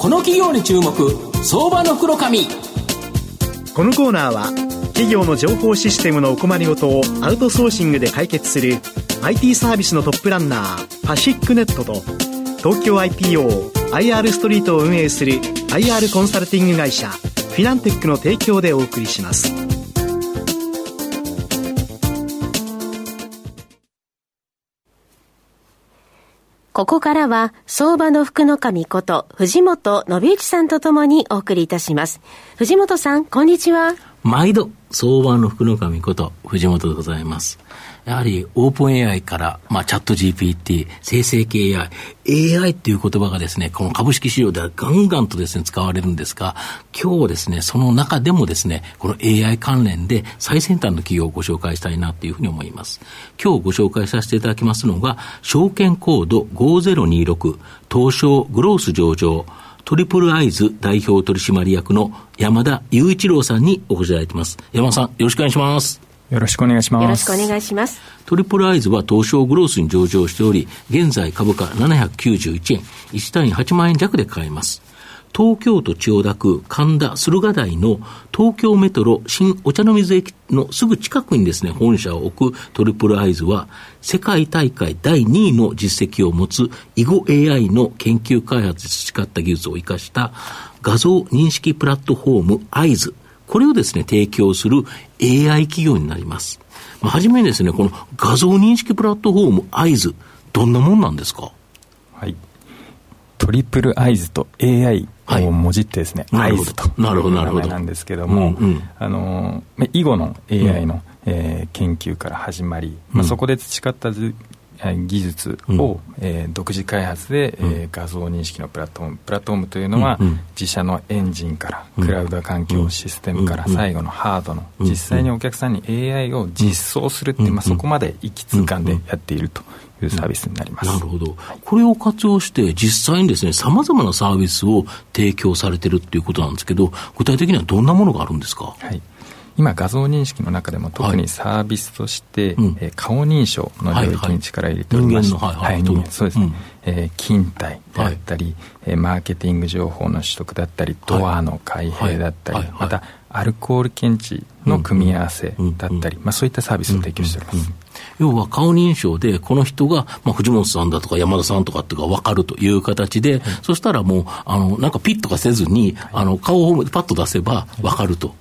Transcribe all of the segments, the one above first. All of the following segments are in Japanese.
この企業に注目相場の袋紙このコーナーは企業の情報システムのお困りごとをアウトソーシングで解決する IT サービスのトップランナーパシックネットと東京 IPOIR ストリートを運営する IR コンサルティング会社フィナンテックの提供でお送りします。ここからは、相場の福の神こと、藤本信之さんとともにお送りいたします。藤本さん、こんにちは。毎度、相場の福の神こと、藤本でございます。やはりオープン AI から、まあ、チャット GPT、生成系 AI、AI っていう言葉がですね、この株式市場ではガンガンとですね、使われるんですが、今日ですね、その中でもですね、この AI 関連で最先端の企業をご紹介したいなというふうに思います。今日ご紹介させていただきますのが、証券コード5026、東証グロース上場、トリプルアイズ代表取締役の山田雄一郎さんにお越しいただいています。山田さん、よろしくお願いします。よろしくお願いします。よろしくお願いします。トリプルアイズは東証グロースに上場しており、現在株価791円、1単位8万円弱で買えます。東京都千代田区神田駿河台の東京メトロ新お茶の水駅のすぐ近くにですね、本社を置くトリプルアイズは、世界大会第2位の実績を持つ囲碁 AI の研究開発で培った技術を生かした画像認識プラットフォームアイズ。これをですね、提供する AI 企業になります。まあ、はじめにですね、この画像認識プラットフォームアイズ、どんなもんなんですか？はい。トリプルアイズと AI をもじってですね、はい、アイズという名前なんですけども、あの、囲碁の AI の、うん、えー、研究から始まり、まあ、そこで培った技術を、うん、えー、独自開発で、うん、えー、画像認識のプラットフォームプラットフォームというのは、うんうん、自社のエンジンから、クラウド環境システムから、最後のハードの、実際にお客さんに AI を実装するっていう、まあ、そこまで一気通貫でやっているというサービスになります。なるほど。これを活用して、実際にですね、さまざまなサービスを提供されてるっていうことなんですけど、具体的にはどんなものがあるんですか？はい。今画像認識の中でも特にサービスとして、はい、えー、顔認証の領域に力を入れておりまして、はいはい、はい、そうですね、うん、えー、勤怠であったり、はい、マーケティング情報の取得だったりドアの開閉だったり、またアルコール検知の組み合わせだったり、まあ、そういったサービスを提供しております。要は顔認証で、この人が、まあ、藤本さんだとか山田さんとかっていうか分かるという形で、そしたらもう、あの、なんかピッとかせずに、あの、顔をパッと出せば分かると。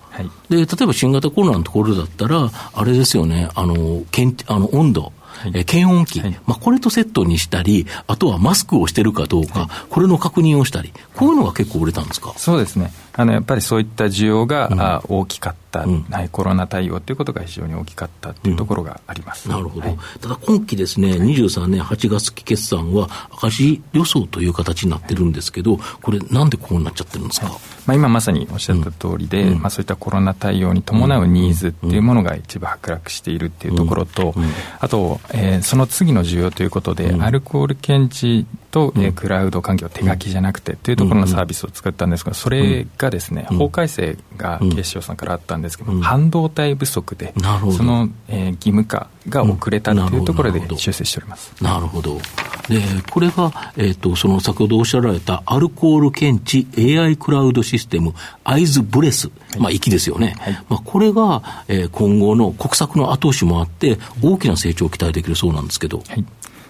で、例えば新型コロナのところだったら、あれですよね、あの、けんあの温度、はい、検温器、はい、まあ、これとセットにしたり、あとはマスクをしてるかどうか、はい、これの確認をしたり、こういうのが結構売れたんですか？そうですね。あのやっぱりそういった需要が、うん、大きかった、うん、はい、コロナ対応ということが非常に大きかったというところがあります、うん、なるほど、はい、ただ今期ですね、23年8月期決算は赤字予想という形になってるんですけど、これ、なんでこうなっちゃってるんですか、はい、まあ、今まさにおっしゃった通りで、まあ、そういったコロナ対応に伴うニーズっていうものが一部剥落しているっていうところと、あと、えー、その次の需要ということで、アルコール検知と、えー、クラウド環境、手書きじゃなくてっていうところのサービスを作ったんですが、それがですね、法改正が警視庁さんからあったんですけど、半導体不足で、その、えー、義務化が遅れたというところで修正しております。なるほど。で、これが、えっ、ー、と、その先ほどおっしゃられたアルコール検知 AI クラウドシステム、アイズブレス、まあ、息ですよね。はい、まあ、これが、えー、今後の国策の後押しもあって、大きな成長を期待できるそうなんですけど。はい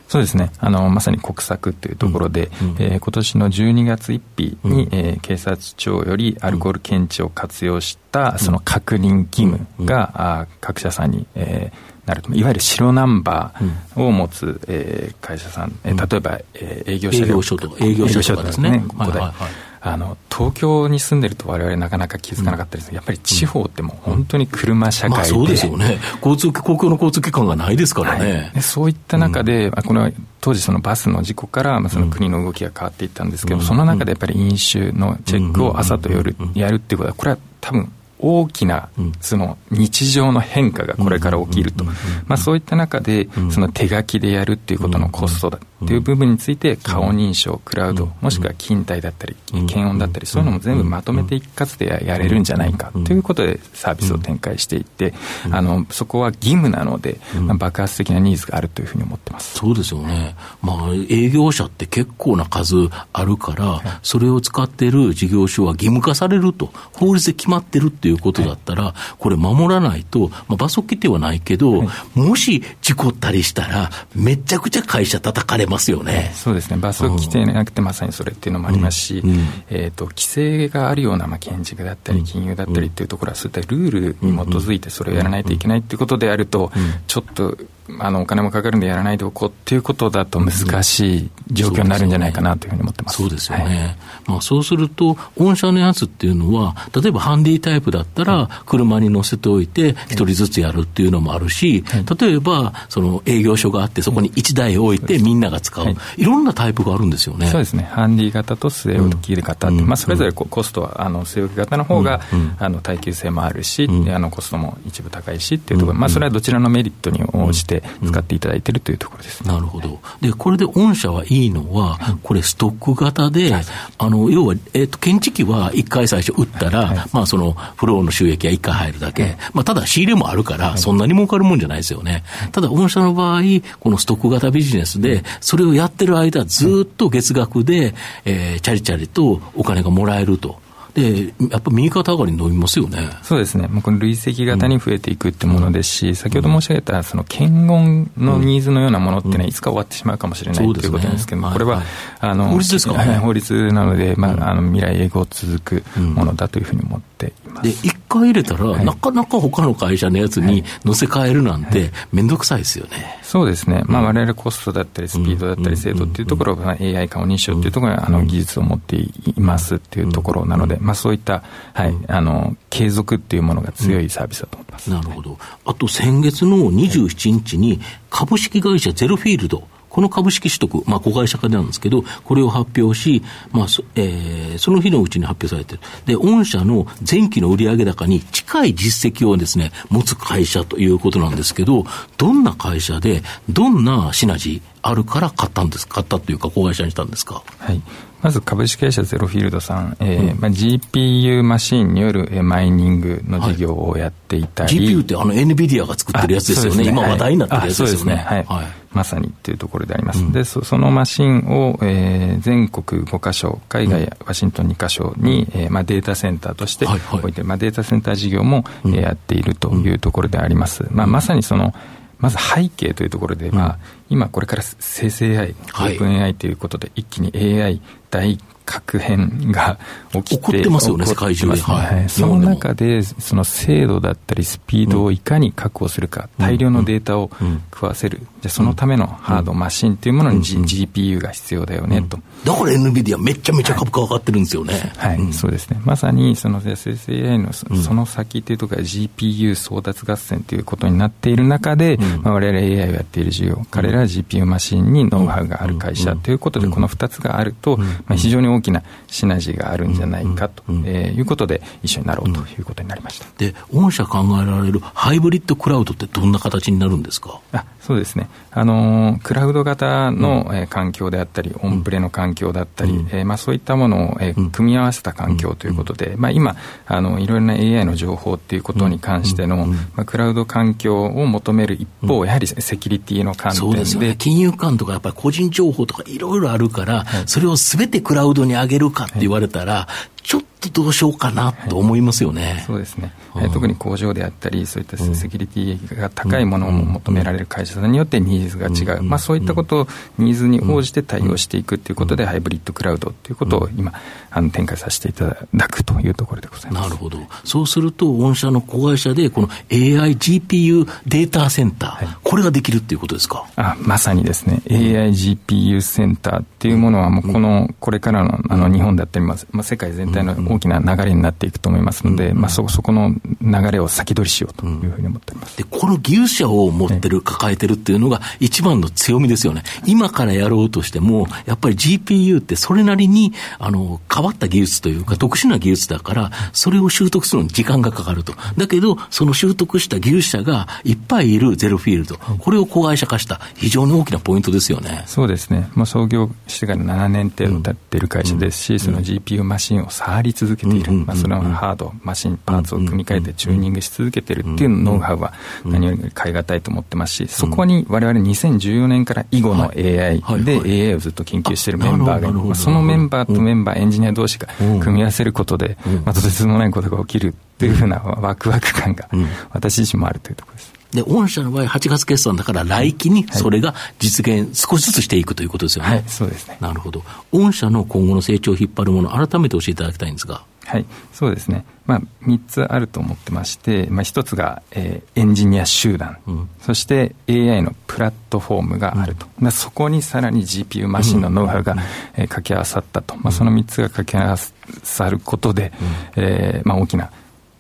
そうですね。あのまさに国策というところで、うんうん、えー、今年の12月1日に、うん、えー、警察庁よりアルコール検知を活用したその確認義務が、うん、あ各社さんに、えー、なるといわゆる白ナンバーを持つ、えー、会社さん、えー、例えば、えー、営業者営業所と営業所とかですね。はいはいはいあの東京に住んでるとわれわれなかなか気づかなかったです、うん、やっぱり地方ってもう本当に車社会で、まあ、そうですよね。交通公共の交通機関がないですからね、はい、そういった中で、うん、この当時そのバスの事故からその国の動きが変わっていったんですけど、うん、その中でやっぱり飲酒のチェックを朝と夜やるっていうことはこれは多分大きなその日常の変化がこれから起きると、まあ、そういった中でその手書きでやるっていうことのコストだっていう部分について顔認証クラウドもしくは勤怠だったり検温だったりそういうのも全部まとめて一括でやれるんじゃないかということでサービスを展開していってあのそこは義務なので、まあ、爆発的なニーズがあるというふうに思ってます。そうですよね、まあ、営業者って結構な数あるから、それを使っている事業所は義務化されると法律で決まってるっていうことだったら、これ守らないと、まあ、罰則規定はないけど、もし事故ったりしたら、めちゃくちゃ会社叩かれますよね。そうですね。罰則規定なくてまさにそれっていうのもありますし、うん。うん、えっ、ー、と、規制があるような、まあ、建築だったり、金融だったりっていうところは、そういったルールに基づいてそれをやらないといけないっていうことであると、ちょっと、あのお金もかかるんでやらないでおこうっていうことだと難しい状況になるんじゃないかなというふうに思ってます。そうですよね、はい、まあ、そうすると、御社のやつっていうのは、例えばハンディタイプだったら、車に乗せておいて、一人ずつやるっていうのもあるし、例えばその営業所があって、そこに1台置いて、みんなが使う、はい、いろんなタイプがあるんですよね。そうですね、ハンディ型と据え置き型って、うん、まあ、それぞれコストは、あの据え置き型の方が、うん、あの耐久性もあるし、うん、あのコストも一部高いしっていうところ、まあ、それはどちらのメリットに応じて使っていただいているというところです、ね、なるほど。で、これで御社はいいのは、これストック型で、あの、要は、えっ、ー、と、検知器は1回最初打ったら、はい、まあ、その、フローの収益が1回入るだけ。はい、まあ、ただ仕入れもあるから、そんなに儲かるもんじゃないですよね。ただ、御社の場合、このストック型ビジネスで、それをやってる間、ずっと月額で、えー、チャリチャリとお金がもらえると。で、やっぱ右肩上がりに伸びますよね。そうですね。もうこの累積型に増えていくってものですし、うん、先ほど申し上げた、その検温のニーズのようなものっていうのは、いつか終わってしまうかもしれない、うん、ということなんですけども、これは、あの、法律ですか、ね、法律なので、まあ、あの、未来永劫続くものだというふうに思っています。で、一回入れたら、はい、なかなか他の会社のやつに乗せ替えるなんて、めんどくさいですよね。そうですね。まあ、我々コストだったり、スピードだったり、精度っていうところが、AI 顔認証っていうところに、あの、技術を持っていますっていうところなので、まあ、そういったはい、あの継続っていうものが強いサービスだと思います、なるほど、あと先月の27日に、株式会社ゼロフィールド、この株式取得、まあ、子会社化なんですけど、これを発表し、まあそえー、その日のうちに発表されてる。で、御社の前期の売上高に近い実績をですね、持つ会社ということなんですけど、どんな会社で、どんなシナジーあるから買ったんです買ったというか、子会社にしたんですか？はい。まず株式会社ゼロフィールドさん、えー、うん、まあ、GPU マシンによる、えマイニングの事業をやっていたり、はい、GPU ってあの NVIDIA が作ってるやつですよね、ね。今話題になってるやつですよね。はい、はい、まさにっていうところであります。うん、でそ、そのマシンを、えー、全国5カ所、海外、ワシントン2カ所に、うん、えー、まあ、データセンターとして置いて、はい。はい、まあ、データセンター事業も、うん、やっているというところであります。まあ、まさにその、まず背景というところで、まあ、今これから生成 AI、オープン AI ということで、一気に AI 大核変が起きて起こってますよね、世界中で。はい、その中で、その精度だったりスピードをいかに確保するか、大量のデータを食わせる、じゃそのためのハード、マシンというものに、G、GPU が必要だよね、と。だから NVIDIA めちゃめちゃ株価上がってるんですよね。はい、そうですね。まさに、その生成 AI のその先というところが GPU 争奪合戦ということになっている中で、まあ、我々 AI をやっている事業、彼らは GPU マシンにノウハウがある会社ということで、この2つがあると、まあ、非常に大きなシナジーがあるんじゃないかと、えいうことで、一緒になろうということになりました。で、御社考えられるハイブリッドクラウドってどんな形になるんですか？あそうですね。あのー、クラウド型の、うん、えー、環境であったり、オンプレの環境だったり、うん、えー、まあ、そういったものを、えー、組み合わせた環境ということで、まあ、今あの、いろいろな AI の情報っていうことに関しての、まあ、クラウド環境を求める一方、やはりセキュリティの観点で。そうですよね。金融機関とか、やっぱり個人情報とかいろいろあるから、はい、それをすべてクラウドに上げるかって言われたら、ちょっとどうしようかなと思いますよね、はい、そうですね、うん、特に工場であったり、そういったセキュリティが高いものを求められる会社さんによってニーズが違う、まあ、そういったことをニーズに応じて対応していくということで、ハイブリッドクラウドということを今、あの展開させていただくというところでございます。なるほど、そうすると、御社の子会社で、この AI、GPU データセンター、はい、これができるっていうことですか？あまさにですね、AI、GPU センターっていうものは、もうこのこれからのあの日本だったり、まあ、世界全体の大きな流れになっていくと思いますので、まあ、そそこの流れを先取りしようというふうに思ってます、でこの技術者を持ってる、抱えてるっていうのが一番の強みですよね。今からやろうとしても、やっぱり GPU ってそれなりにあの変わった技術というか、特殊な技術だから、それを習得するのに時間がかかると。だけど、その習得した技術者がいっぱいいるゼロフィールド、これを子会社化した、非常に大きなポイントですよね。そうですね。まあ、創業してから7年程度経ってる会社ですし、その GPU マシンを触り続けている。まあ、そのハード、マシン、パーツを組み替えてチューニングし続けてるっていうノウハウは何より買い難いと思ってますし、そこに我々2014年から囲碁の AI で AI をずっと研究しているメンバーが。そのメンバーとメンバー、エンジニア同士が組み合わせることで、まあ、とてつもないことが起きるというふうなワクワク感が私自身もあるというところです。で、御社の場合、8月決算だから、来期にそれが実現、少しずつしていくということですよね。はい、そうですね。なるほど。御社の今後の成長を引っ張るもの、改めて教えていただきたいんですが。はい、そうですね。まあ、3つあると思ってまして、まあ、1つが、えー、エンジニア集団、うん、そして AI のプラットフォームがあると。うん、そこにさらに GPU マシンのノウハウが、うん、えー、掛け合わさったと。まあ、その3つが掛け合わさることで、うん、えー、まあ、大きな、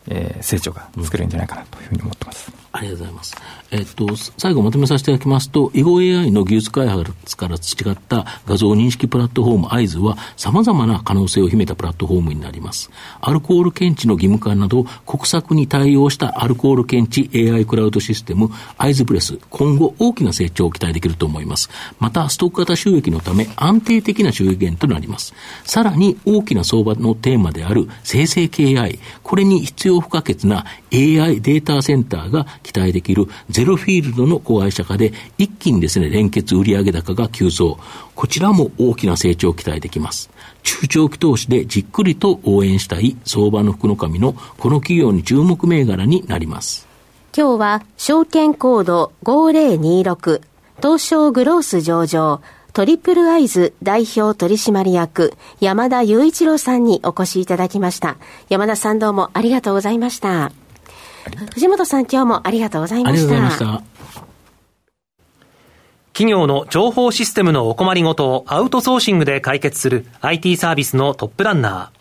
えー、成長が作れるんじゃないかなというふうに思ってます。ありがとうございます。えっと、最後まとめさせていただきますと、囲碁 AI の技術開発から培った画像認識プラットフォームアイズは、様々な可能性を秘めたプラットフォームになります。アルコール検知の義務化など、国策に対応したアルコール検知 AI クラウドシステム、アイズプレス、今後大きな成長を期待できると思います。また、ストック型収益のため、安定的な収益源となります。さらに、大きな相場のテーマである生成 AI、これに必要不可欠な AI データセンターが期待できるゼロフィールドの子会社化で、一気にですね、連結売上高が急増。こちらも大きな成長を期待できます。中長期投資でじっくりと応援したい相場の福の神のこの企業に注目銘柄になります。今日は証券コード5026東証グロース上場トリプルアイズ代表取締役山田雄一郎さんにお越しいただきました。山田さんどうもありがとうございました。藤本さん今日もありがとうございました。ありがとうございました。企業の情報システムのお困りごとをアウトソーシングで解決する IT サービスのトップランナー。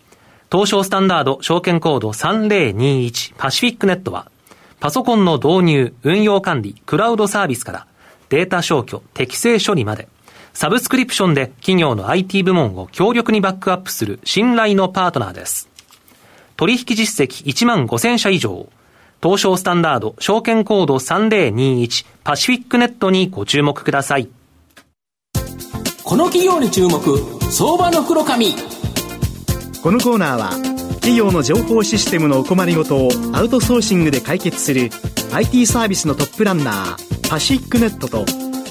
東証スタンダード証券コード3021パシフィックネットは、パソコンの導入、運用管理、クラウドサービスから、データ消去、適正処理まで、サブスクリプションで企業の IT 部門を強力にバックアップする信頼のパートナーです。取引実績1万5000社以上、東証スタンダード証券コード3021パシフィックネットにご注目ください。この企業に注目、相場の黒髪。このコーナーは、企業の情報システムのお困りごとをアウトソーシングで解決する IT サービスのトップランナー、パシフィックネットと、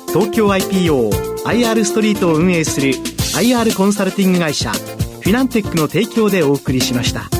東京 IPO、IR ストリートを運営する IR コンサルティング会社、フィナンテックの提供でお送りしました。